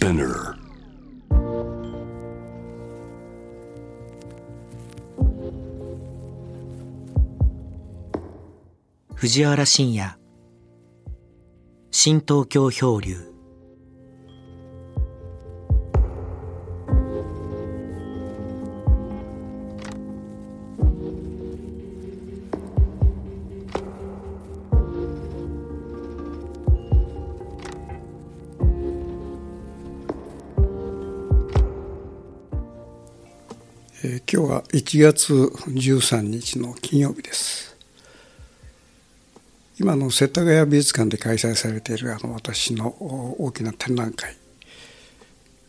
Spinner. 藤原信也新東京漂流1月13日の金曜日です。今の世田谷美術館で開催されているあの私の大きな展覧会。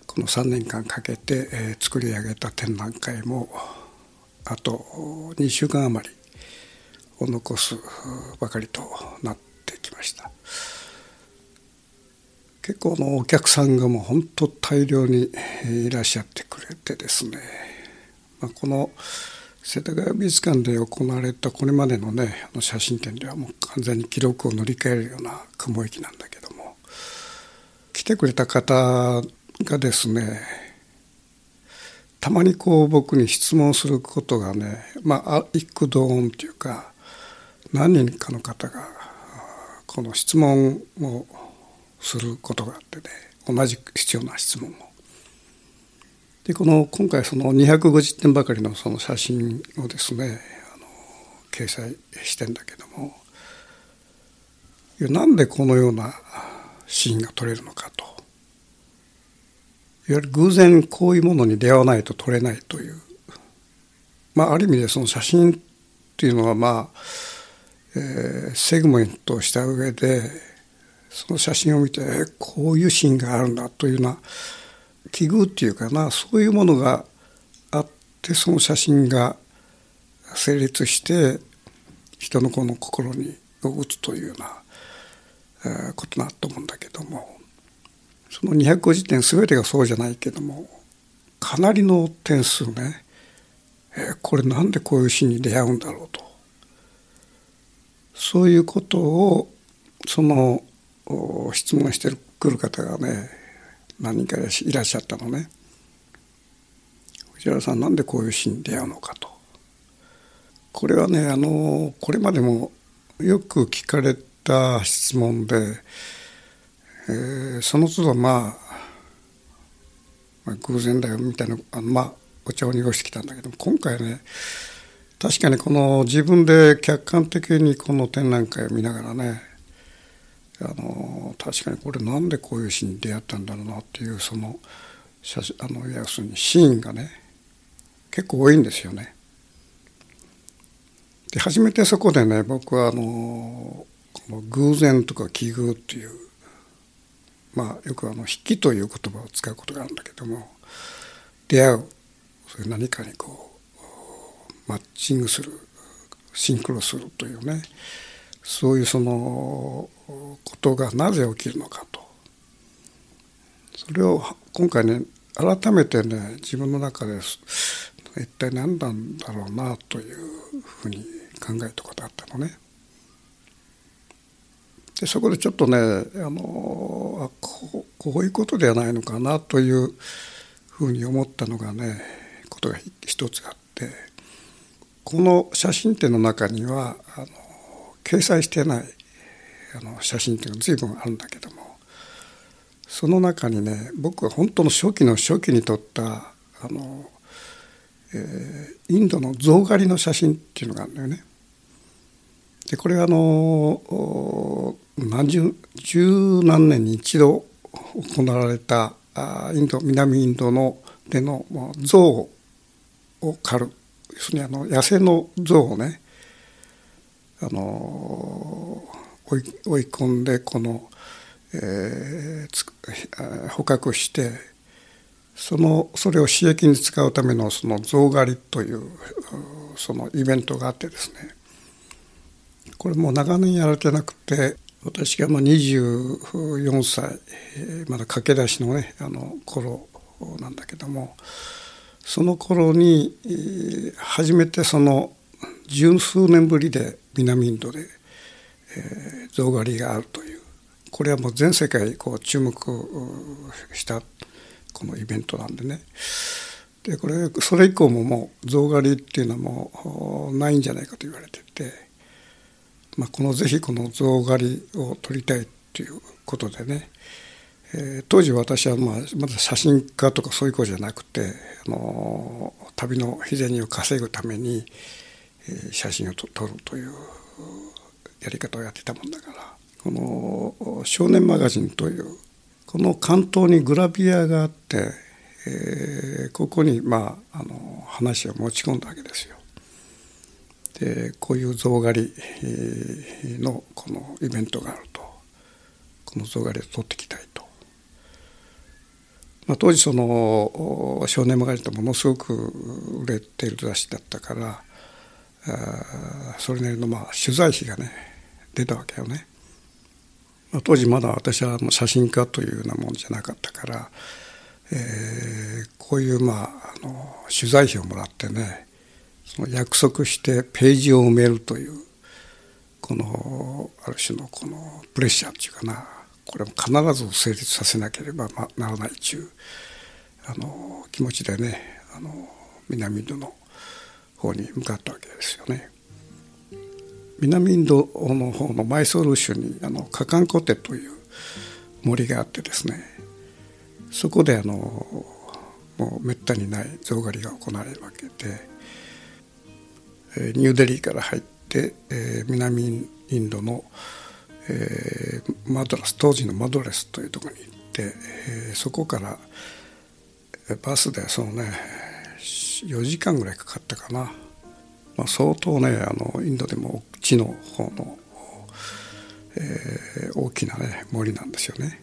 この3年間かけて、作り上げた展覧会もあと2週間余りを残すばかりとなってきました。結構のお客さんがもう本当大量にいらっしゃってくれてですね。まあ、この世田谷美術館で行われたこれまでのねあの写真展ではもう完全に記録を塗り替えるような雲行きなんだけども来てくれた方がですねたまにこう僕に質問することがねまあ一句同音というか何人かの方がこの質問をすることがあってね同じ必要な質問を。でこの今回その250点ばかりのその写真をですねあの掲載してんだけどもいやなんでこのようなシーンが撮れるのかと。いわゆる偶然こういうものに出会わないと撮れないという。まあある意味でその写真っていうのはまあ、えーセグメントした上でその写真を見てこういうシーンがあるんだというような器具っていうかなそういうものがあってその写真が成立して人のこの心に打つというようなことだと思うんだけどもその250点全てがそうじゃないけどもかなりの点数ね、えーこれなんでこういうシーンに出会うんだろうと。そういうことをその質問してくる方がね何人かいらっしゃったのね。藤原さんなんでこういうシーンに出会うのかと。これはねあのこれまでもよく聞かれた質問で、えーその都度まあ、まあ、偶然だよみたいなあまあお茶を濁してきたんだけど今回ね確かにこの自分で客観的にこの展覧会を見ながらねあの確かにこれなんでこういうシーンに出会ったんだろうなっていうその写真あの要するにシーンがね結構多いんですよね。で初めてそこでね僕はあのこの偶然とか奇遇っていうまあよくあの「引き」という言葉を使うことがあるんだけども出会うそういう何かにこうマッチングするシンクロするというねそういうそのことがなぜ起きるのかとそれを今回ね改めてね自分の中で一体何なんだろうなというふうに考えたことがあったのね。でそこでちょっとねあのあこうこういうことではないのかなというふうに思ったのがねことが一つあってこの写真展の中にはあの掲載してないあの写真っていうのが随分あるんだけどもその中にね僕は本当の初期の初期に撮ったあの、えーインドの象狩りの写真っていうのがあるんだよね。でこれはあの何十十何年に一度行われたあインド南インドのでの象を狩る要するにあの野生の象をねあの追い込んでこの、えー捕獲してそのそれを刺激に使うためのその象狩りというそのイベントがあってですね。これもう長年やられてなくて私がまあ24歳まだ駆け出しのねあの頃なんだけどもその頃に初めてその十数年ぶりで南インドで、え象狩りがあるという。これはもう全世界こう注目したこのイベントなんでね。でこれそれ以降ももう象狩りっていうのはもうないんじゃないかと言われてて、まあ、このぜひこの象狩りを撮りたいっていうことでね、えー、当時私はまあまだ写真家とかそういう子じゃなくてあの旅の日銭を稼ぐために、え、写真を撮るというやり方をやってたもんだからこの「少年マガジン」というこの関東にグラビアがあって、えー、ここに、まあ、あの話を持ち込んだわけですよ。でこういう象狩りのこのイベントがあるとこの象狩りを取ってきたいと。まあ、当時その「少年マガジン」ってものすごく売れている雑誌だったからあそれなりのまあ取材費がね出たわけよね。まあ、当時まだ私は写真家というようなもんじゃなかったから、えー、こういうまああの取材費をもらってねその約束してページを埋めるというこのある種のこのプレッシャーっていうかなこれも必ず成立させなければならないというあの気持ちでねあの南インドの方に向かったわけですよね。南インドの方のマイソール州にあのカカンコテという森があってですねそこであのもうめったにない象狩りが行われるわけでニューデリーから入って、え、南インドの、え、マドラス当時のマドレスというところに行って、え、そこからバスでそのね4時間ぐらいかかったかな、まあ、相当ねあのインドでも地の方の、えー、大きな、ね、森なんですよね。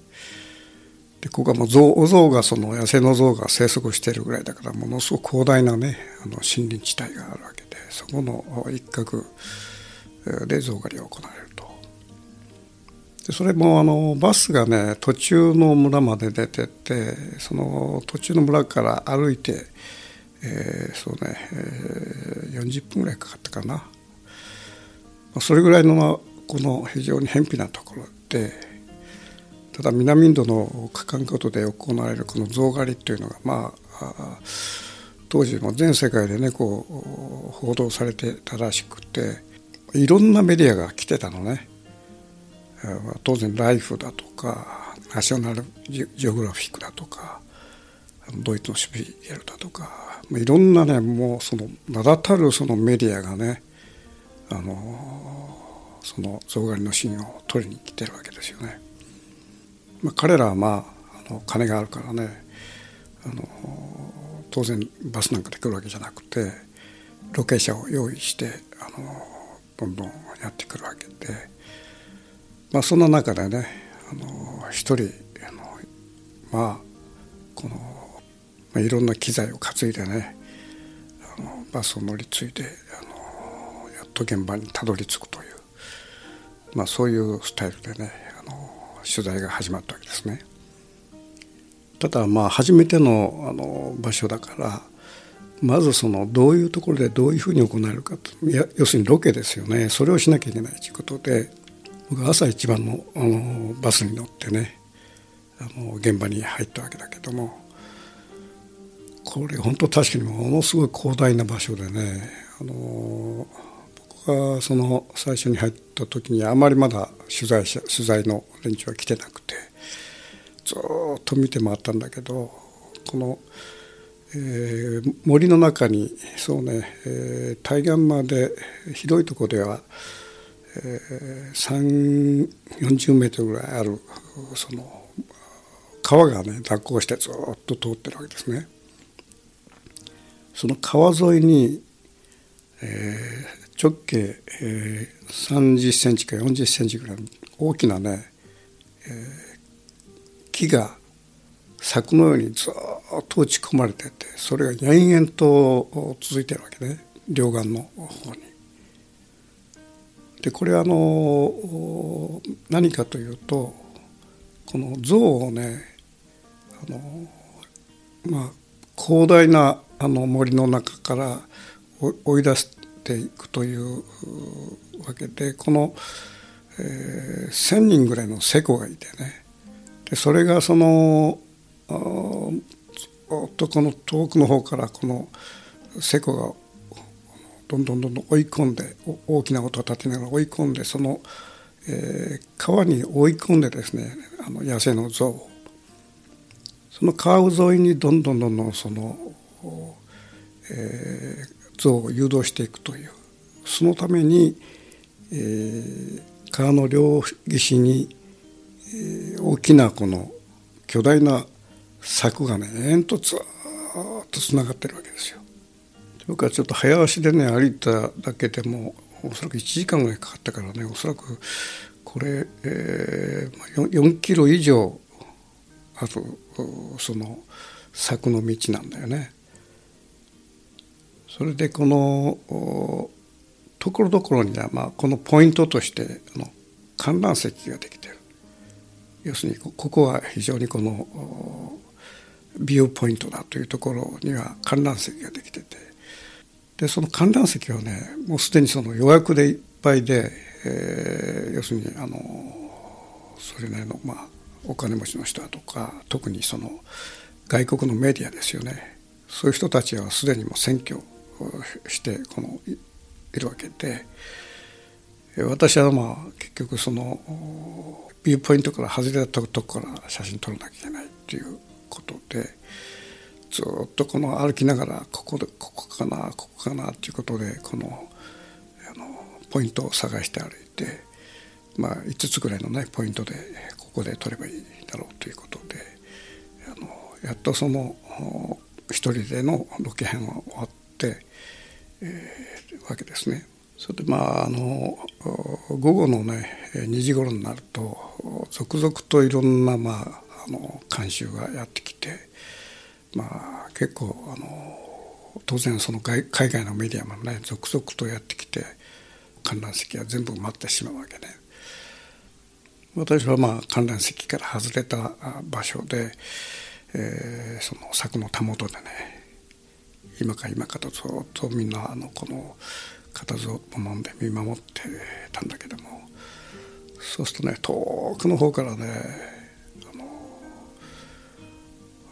でここはもう象お象がその野生の象が生息しているぐらいだからものすごく広大なねあの森林地帯があるわけでそこの一角で象狩りが行われると。でそれもあのバスがね途中の村まで出てってその途中の村から歩いて、えー、そうね、えー、40分ぐらいかかったかな。まあそれぐらいのこの非常に偏僻なところでただ南インドの火管ことで行われるこの象狩りというのがまあ当時も全世界でねこう報道されてたらしくていろんなメディアが来てたのね当然ライフだとかナショナルジオグラフィックだとかドイツのシビエルだとかいろんなねもうその名だたるそのメディアがねあのその象狩りのシーンを撮りに来てるわけですよね。まあ、彼らはまああの金があるからねあの当然バスなんかで来るわけじゃなくてロケ車を用意してあのどんどんやってくるわけで、まあ、そんな中でねあの一人あのまあこの、まあ、いろんな機材を担いでねあのバスを乗り継いであのやっと現場にたどり着くという、まあ、そういうスタイルでねあの取材が始まったわけですね。ただまあ初めてのあの場所だからまずそのどういうところでどういうふうに行われるかと要するにロケですよねそれをしなきゃいけないということで僕は朝一番のあのバスに乗ってねあの現場に入ったわけだけどもこれ本当確かにものすごい広大な場所でねあの僕がその最初に入った時にあまりまだ取材者取材の連中は来てなくてずっと見て回ったんだけどこの、えー、森の中にそうね、えー、対岸まで広いとこでは、えー、340メートルぐらいあるその川がね蛇行してずっと通ってるわけですね。その川沿いに、えー、直径、えー、30センチか40センチぐらいの大きなね、えー、木が柵のようにずっと打ち込まれててそれが延々と続いてるわけね両岸の方に。でこれはあの何かというとこの像をねあのまあ広大なあの森の中から追い出すていくというわけでこの、えー、1,000人ぐらいのセコがいてね。でそれがそのおっとこの遠くの方からこのセコがどんどんどんどん追い込んで大きな音を立てながら追い込んでその、えー、川に追い込んでですねあの野生の象をその川沿いにどんどんどんどんその、えー、象を誘導していくというそのために、えー、川の両岸に、えー、大きなこの巨大な柵がね延々とずっとつながってるわけですよ。僕はちょっと早足でね歩いただけでもおそらく1時間ぐらいかかったからねおそらくこれ、えー、4キロ以上あるその柵の道なんだよね。それでこのところどころには、まあ、このポイントとしてあの観覧席ができてる要するにここは非常にこのビューポイントだというところには観覧席ができててでその観覧席はねもうすでにその予約でいっぱいで、えー、要するにあのそれなりの、まあ、お金持ちの人だとか特にその外国のメディアですよね。そういう人たちはすでにも選挙してこのいるわけで。私はまあ結局そのビューポイントから外れたとこから写真撮らなきゃいけないっていうことでずっとこの歩きながらここでここかなここかなっていうことでこのあのポイントを探して歩いて、まあ、5つぐらいのねポイントでここで撮ればいいだろうということであのやっとその一人でのロケ編は終わって、えー、わけですね。それでまああの午後のね2時頃になると続々といろんなまああの監修がやってきてまあ結構あの当然その海外のメディアもね続々とやってきて観覧席は全部埋まってしまうわけね。私はまあ観覧席から外れた場所で、えー、その柵のたもとでね今か今かとずっとみんなあのこの固唾を飲んで見守ってたんだけどもそうするとね遠くの方からねあの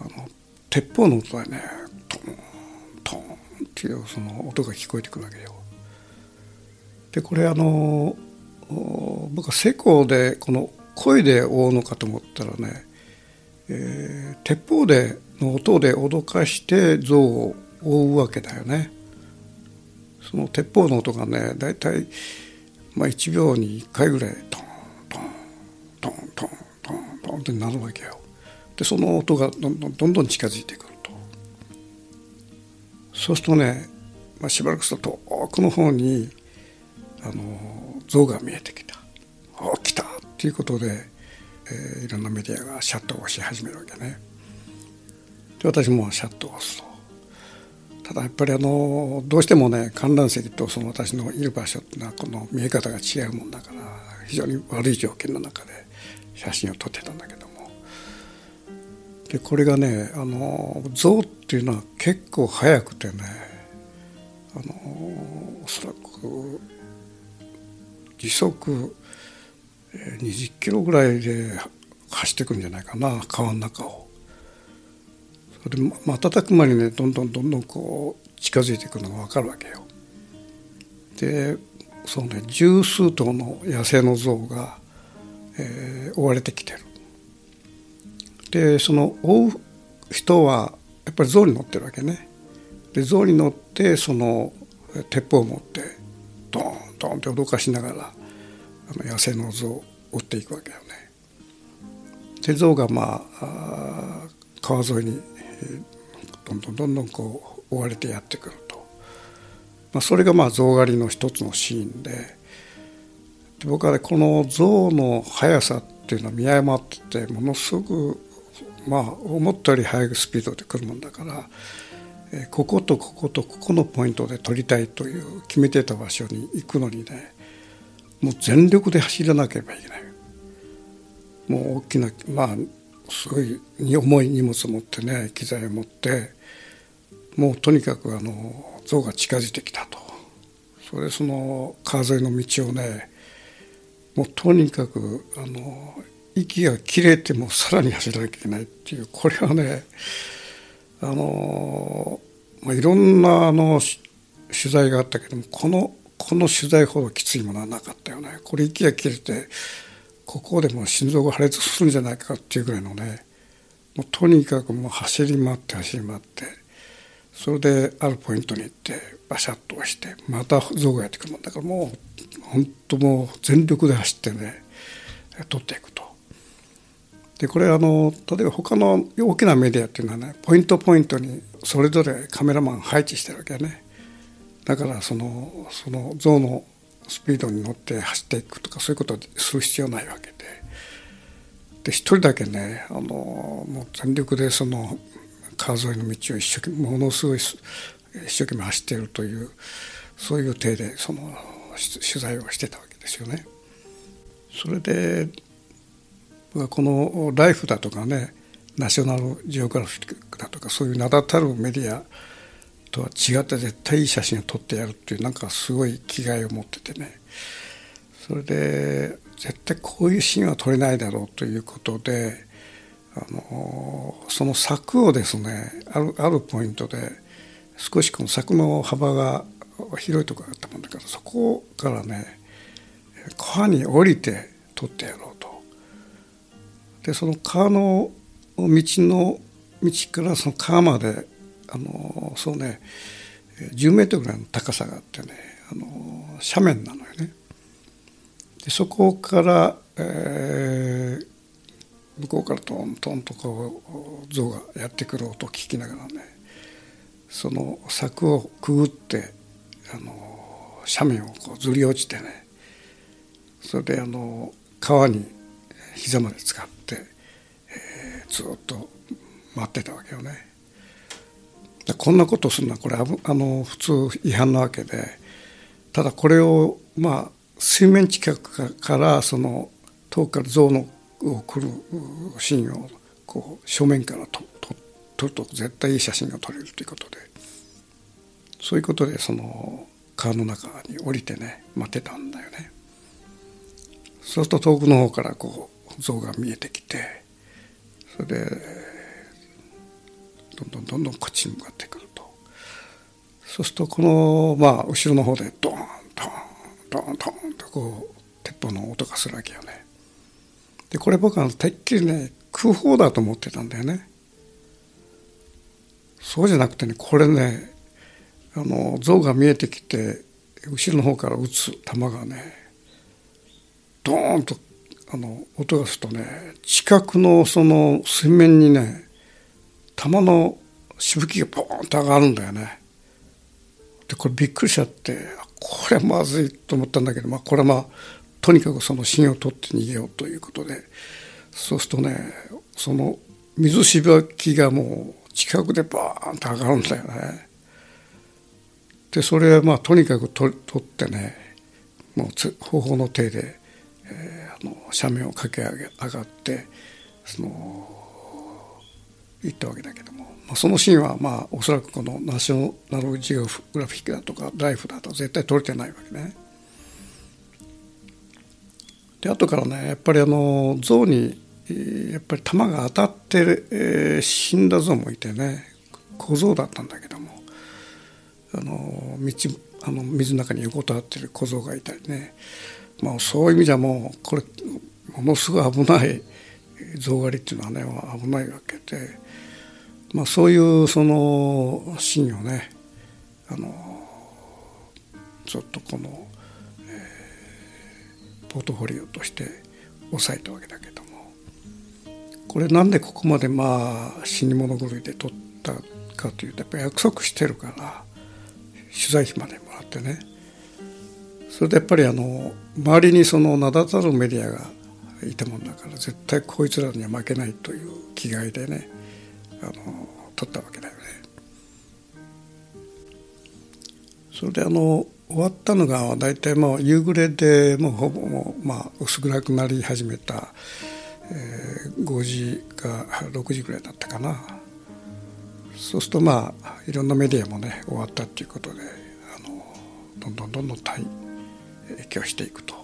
あの鉄砲の音でねトントンっていうその音が聞こえてくるわけよ。でこれあの僕はセコでこの声で追うのかと思ったらね、えー、鉄砲での音で脅かして像を追うわけだよね。その鉄砲の音がね大体、まあ、1秒に1回ぐらいトントントントントントンってなるわけよ。でその音がどんどんどんどん近づいてくるとそうするとね、まあ、しばらくすると遠くの方にあの像が見えてきた「お来た!」っていうことで、えー、いろんなメディアがシャッターを押し始めるわけね。で私もシャッターを押すとただやっぱりあのどうしてもね観覧席とその私のいる場所っていうのはこの見え方が違うもんだから非常に悪い条件の中で写真を撮ってたんだけどもでこれがねあの象っていうのは結構速くてねあのおそらく時速20キロぐらいで走ってくんじゃないかな川の中を。それで瞬く間にねどんどんどんどんこう近づいていくのが分かるわけよ。でそうね十数頭の野生の象が、えー、追われてきてる。でその追う人はやっぱり象に乗ってるわけね。で象に乗ってその鉄砲を持ってドーンドーンって脅かしながらあの野生の象を追っていくわけよね。で象がまあ川沿いにどんどんどんどんこう追われてやってくると、まあ、それがまあ象狩りの一つのシーンでで僕はねこの象の速さっていうのは見誤っててものすごくまあ思ったより速いスピードで来るもんだから、こことこことここのポイントで取りたいという決めてた場所に行くのにねもう全力で走らなければいけない。もう大きなまあすごい重い荷物を持ってね機材を持ってもうとにかくあの象が近づいてきたとそれでその川沿いの道をねもうとにかくあの息が切れてもさらに走らなきゃいけないっていうこれはねあの、まあ、いろんなあの取材があったけどもこのこの取材ほどきついものはなかったよねこれ息が切れてここでもう心臓が破裂するんじゃないかっていうぐらいのねもうとにかくもう走り回って走り回ってそれであるポイントに行ってバシャッと押してまた象がやってくるもんだからもう本当もう全力で走ってね取っていく。でこれあの例えば他の大きなメディアっていうのはねポイントポイントにそれぞれカメラマン配置してるわけねだからそのその象のスピードに乗って走っていくとかそういうことをする必要ないわけでで一人だけねあのもう全力でその川沿いの道を一生懸命ものすごい一生懸命走っているというそういう体でその取材をしてたわけですよね。それでこの「ライフ」だとかねナショナルジオグラフィックだとかそういう名だたるメディアとは違って絶対いい写真を撮ってやるっていうなんかすごい気概を持っててねそれで絶対こういうシーンは撮れないだろうということであのその柵をですねあるあるポイントで少しこの柵の幅が広いところがあったもんだからそこからね川に降りて撮ってやろう。でその川の道の道からその川まであのそうね10メートルぐらいの高さがあってねあの斜面なのよね。でそこから、えー、向こうからトントンとこう象がやってくる音を聞きながらねその柵をくぐってあの斜面をこうずり落ちてねそれであの川に膝まで使って、ずっと待ってたわけよね。こんなことをするのはこれあの普通違反なわけでただこれをまあ水面近くからその遠くから象のを来るシーンをこう正面からとと撮ると絶対いい写真が撮れるということでそういうことでその川の中に降りてね待ってたんだよね。そうすると遠くの方からこう像が見えてきてそれでどんどんどんどんこっちに向かってくるとそうするとこのまあ後ろの方でドーンドーンドーンドーンとこう鉄砲の音がするわけよね。でこれ僕はてっきりね空砲だと思ってたんだよね。そうじゃなくてねこれねあの像が見えてきて後ろの方から撃つ弾がねドーンとあの音がするとね近くのその水面にね弾のしぶきがポーンと上がるんだよね。でこれびっくりしちゃってこれまずいと思ったんだけど、まあ、これはまあとにかくその芯を取って逃げようということでそうするとねその水しぶきがもう近くでバーンと上がるんだよね。でそれはまあとにかく取取ってねもう方法の手で、えー、あの斜面を駆け上げ上がってその行ったわけだけども、まあ、そのシーンはまあおそらくこのナショナルジオグラフィックだとかライフだと絶対撮れてないわけね。で後からねやっぱりあの象にやっぱり弾が当たって、えー、死んだ象もいてね小象だったんだけどもあの道あの水の中に横たわってる小僧がいたりね、まあ、そういう意味じゃもうこれものすごい危ない象狩りっていうのはね危ないわけで、まあ、そういうそのシーンをねあのちょっとこの、えー、ポートフォリオとして抑えたわけだけどもこれなんでここまでまあ死に物狂いで撮ったかというとやっぱ約束してるから取材費までもらってねそれでやっぱりあの周りにその名だたるメディアがいたもんだから絶対こいつらには負けないという気概でねあの取ったわけだよね。それであの終わったのが大体もう夕暮れでもうほぼもう、まあ、薄暗くなり始めた、えー、5時か6時ぐらいだったかなそうするとまあいろんなメディアもね終わったっていうことであのどんどんどんどん退去していくと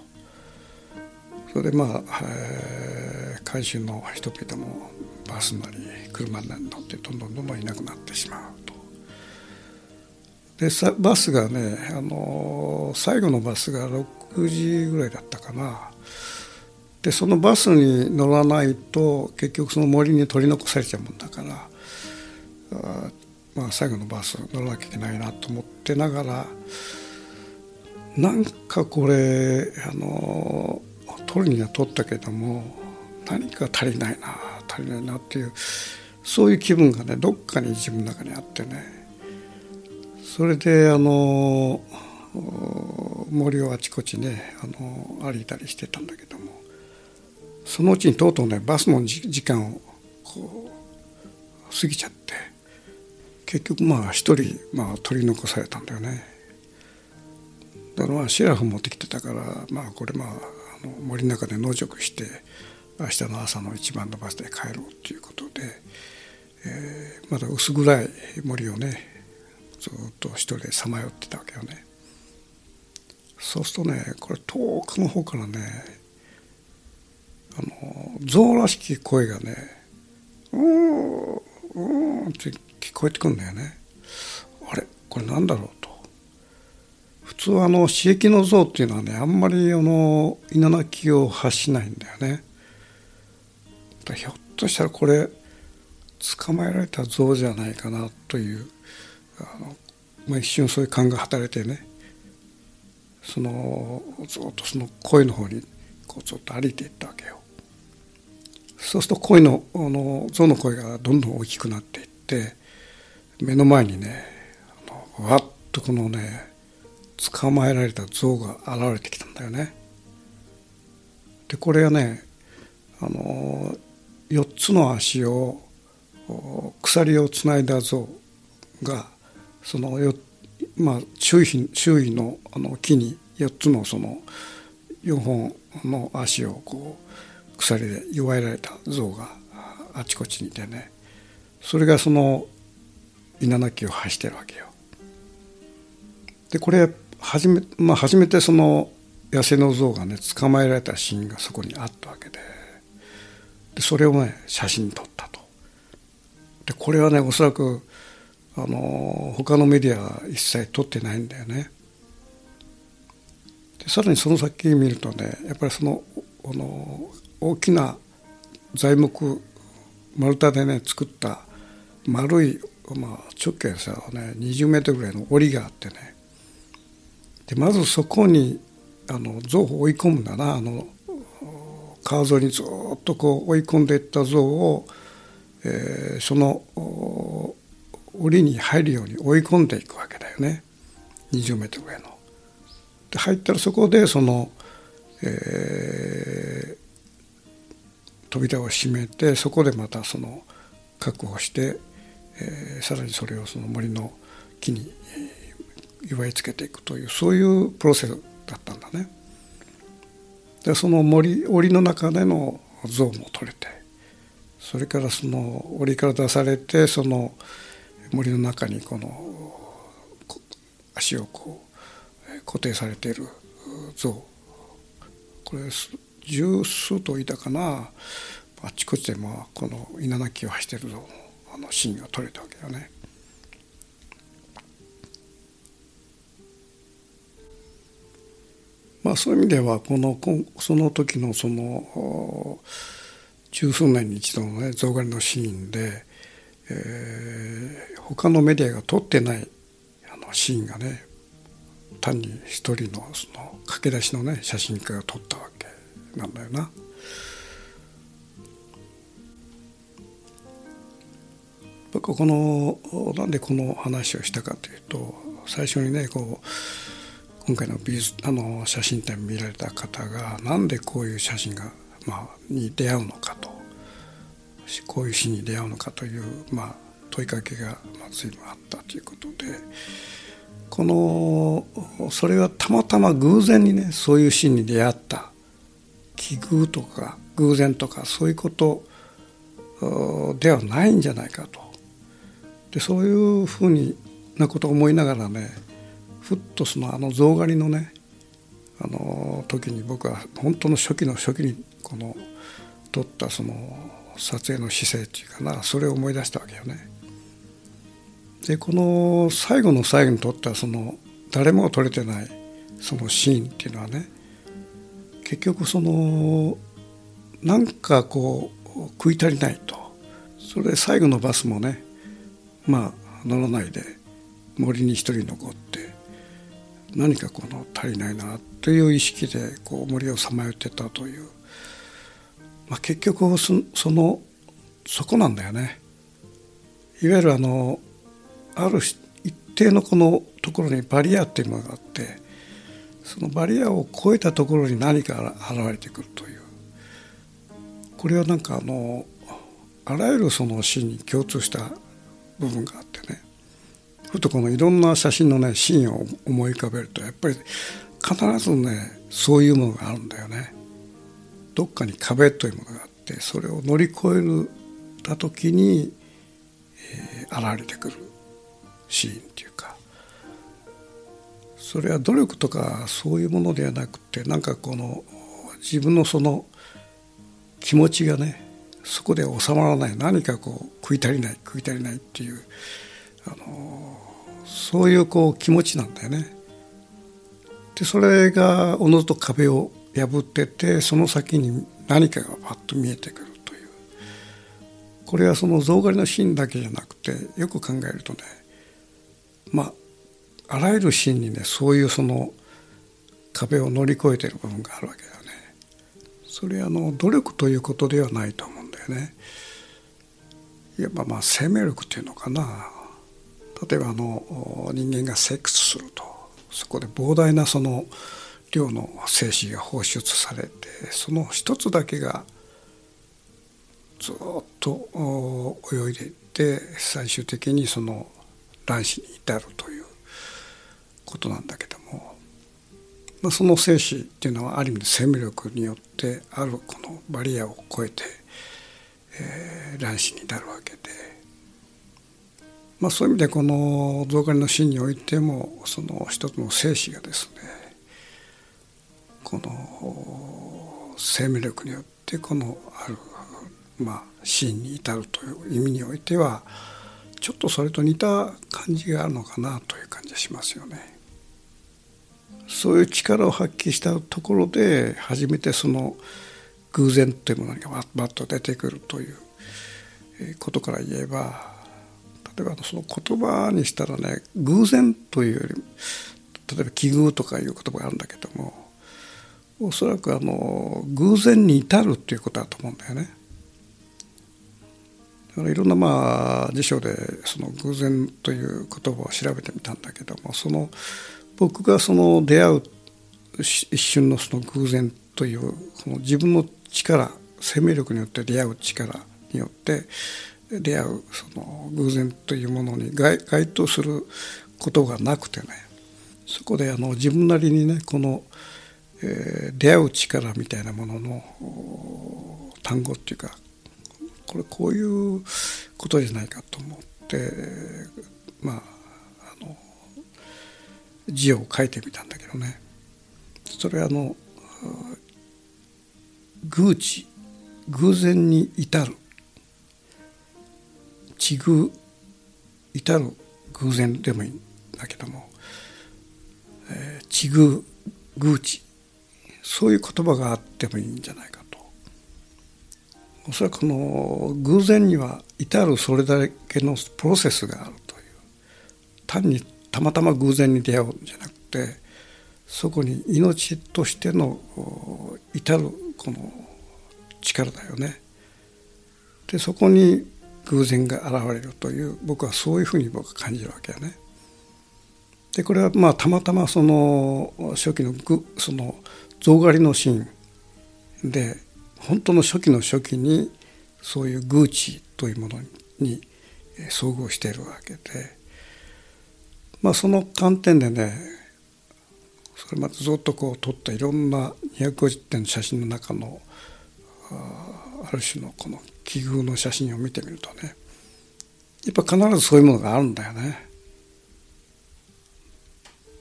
それでまあ、えー、海州の人々もバスなり車に乗ってどんどんどんどんいなくなってしまうと。でバスがね、あの最後のバスが6時ぐらいだったかなでそのバスに乗らないと結局その森に取り残されちゃうもんだからあ、まあ、最後のバス乗らなきゃいけないなと思ってながらなんかこれあの取るには取ったけども何か足りないな足りないなっていうそういう気分がねどっかに自分の中にあってね。それであの森をあちこちねあの歩いたりしてたんだけども。そのうちにとうとうねバスの時間をこう過ぎちゃって。結局まあ一人、まあ、取り残されたんだよね。だからまあシラフ持ってきてたからまあこれまああの森の中で野宿して明日の朝の一番のバスで帰ろうということで、えー、まだ薄暗い森をねずっと一人でさまよってたわけよね。そうするとねこれ遠くの方からねあの象らしき声がね「うんうん」って聞こえてくるんだよね。あれこれなんだろう？普通あの刺激の像っていうのはねあんまりあの稲鳴きを発しないんだよねひょっとしたらこれ捕まえられた像じゃないかなというあの、まあ、一瞬そういう感が働いてねそのずっとその声の方にこうちょっと歩いていったわけよ。そうすると声のあの象の声がどんどん大きくなっていって目の前にねわっとこのね捕まえられた象が現れてきたんだよね。でこれはねあの4つの足を鎖をつないだ象がそのよ、まあ、周囲周囲のあの木に4つのその4本の足をこう鎖で弱えられた像があちこちにいてねそれがその稲垣を発してるわけよ。でこれ初め,、まあ、初めてその野生の像がね捕まえられたシーンがそこにあったわけででそれをね写真撮ったと。でこれはねおそらくあの他のメディアは一切撮ってないんだよね。でさらにその先見るとねやっぱりそのあの大きな材木丸太でね作った丸い、まあ、直径さね20メートルぐらいの檻があってねでまずそこにあの象を追い込むんだなあの川沿いにずっとこう追い込んでいった象を、えー、その檻に入るように追い込んでいくわけだよね20メートル上の。で入ったらそこでその、えー、扉を閉めてそこでまたその確保して、えー、さらにそれをその森の木に祝いつけていくというそういうプロセスだったんだね。でその森檻の中での像も取れてそれからその檻から出されてその森の中にこの足をこう固定されている像これ十数頭いたかなあちこちでまあこの稲垣を走ってる像のあのシーンが撮れたわけよね。まあそういう意味ではこのその時のその十数年に一度のね象狩りのシーンでえー、他のメディアが撮ってないあのシーンがね単に一人のその駆け出しのね写真家が撮ったわけなんだよな。僕はこのなんでこの話をしたかというと最初にねこう今回の美術あの写真展見られた方がなんでこういう写真が、まあ、に出会うのかと。こういう死に出会うのかという、まあ、問いかけがまあ随分あったということで。このそれはたまたま偶然にねそういう死に出会った奇遇とか偶然とかそういうことではないんじゃないかと。でそういうふうになことを思いながらねふっとそのあの象狩りのねあの時に僕は本当の初期の初期にこの撮ったその撮影の姿勢っていうかなそれを思い出したわけよね。でこの最後の最後に撮ったその誰も撮れてないそのシーンっていうのはね結局そのなんかこう食い足りないとそれで最後のバスもねまあ乗らないで森に一人残って何かこの足りないなという意識でこう森をさまよってたという、まあ、結局そのそこなんだよね。いわゆるあのある一定のこのところにバリアっていうものがあってそのバリアを越えたところに何か現れてくるという。これはなんかあのあらゆるそのシーンに共通した部分があってね。ふとこのいろんな写真のねシーンを思い浮かべるとやっぱり必ずねそういうものがあるんだよね。どっかに壁というものがあってそれを乗り越えた時に、えー、現れてくるシーンっていうかそれは努力とかそういうものではなくてなんかこの自分のその気持ちがねそこで収まらない何かこう食い足りない食い足りないっていうあのそういうこう気持ちなんだよね。でそれがおのずと壁を破っててその先に何かがパッと見えてくるというこれはその象狩りのシーンだけじゃなくてよく考えるとねまああらゆるシーンにねそういうその壁を乗り越えてる部分があるわけだよね。それはあの努力ということではないと思うんだよね。いわばまあ生命力っていうのかな例えばあの人間がセックスすると。そこで膨大なその量の精子が放出されてその一つだけがずっと泳いでいって最終的にその卵子に至るという。ことなんだけども、まあ、その精子っていうのはある意味で生命力によってあるこのバリアを超えて、えー、卵子になるわけで、まあ、そういう意味でこの増加のシーンにおいてもその一つの精子がですねこの生命力によってこのある、まあ、シーンに至るという意味においてはちょっとそれと似た感じがあるのかなという感じがしますよね。そういう力を発揮したところで初めてその偶然というものがバッと出てくるということから言えば例えばその言葉にしたらね偶然というより例えば奇遇とかいう言葉があるんだけどもおそらくあの偶然に至るっていうことだと思うんだよね。だからいろんなまあ辞書でその偶然という言葉を調べてみたんだけどもその僕がその出会う一瞬のその偶然というその自分の力生命力によって出会う力によって出会うその偶然というものに該当することがなくてねそこであの自分なりにねこの、えー、出会う力みたいなものの単語っていうかこれこういうことじゃないかと思ってまああの字を書いてみたんだけどね。それはあの偶知偶然に至る地偶至る偶然でもいいんだけども、えー、地偶偶知そういう言葉があってもいいんじゃないかと。おそらくこの偶然には至るそれだけのプロセスがあるという。単にたまたま偶然に出会うんじゃなくてそこに命としての至るこの力だよね。でそこに偶然が現れるという僕はそういうふうに僕は感じるわけやね。でこれはまあたまたまその初期のその象狩りのシーンで本当の初期の初期にそういう偶知というものに遭遇しているわけでまあその観点でねそれまたずっとこう撮ったいろんな250点の写真の中のある種のこの奇遇の写真を見てみるとねやっぱ必ずそういうものがあるんだよね。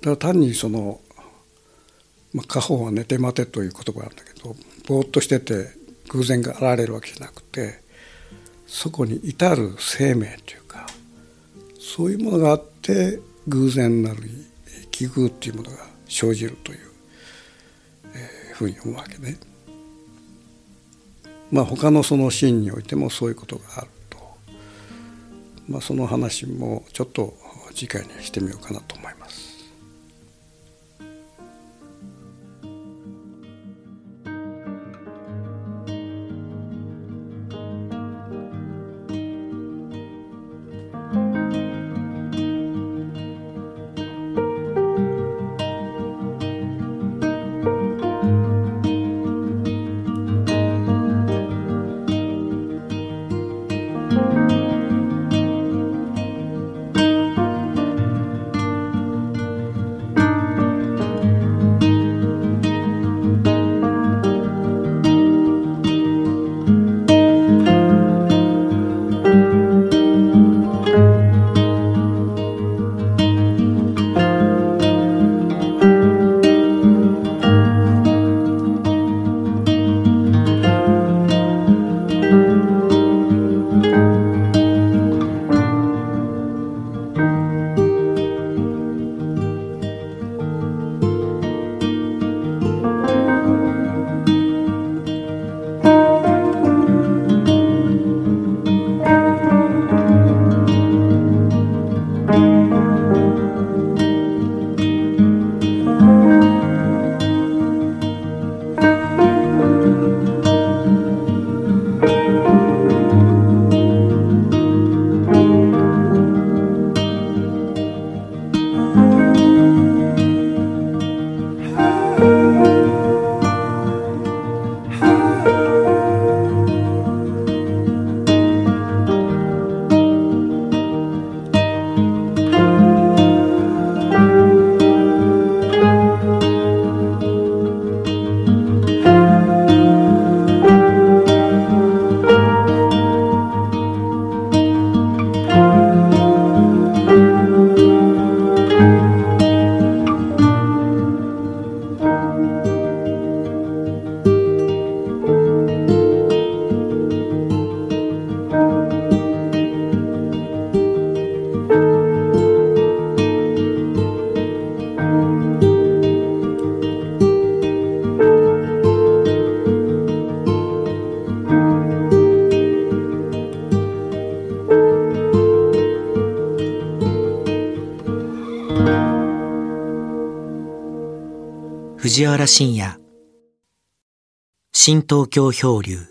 だから単にそのまあ、家宝は寝て待てという言葉なんだけどぼーっとしてて偶然が現れるわけじゃなくてそこに至る生命というかそういうものがあって偶然なる奇遇っていうものが生じるという、えー、ふうに思うわけね。まあ他のそのシーンにおいてもそういうことがあると、まあ、その話もちょっと次回にしてみようかなと思います。藤原信也。新東京漂流。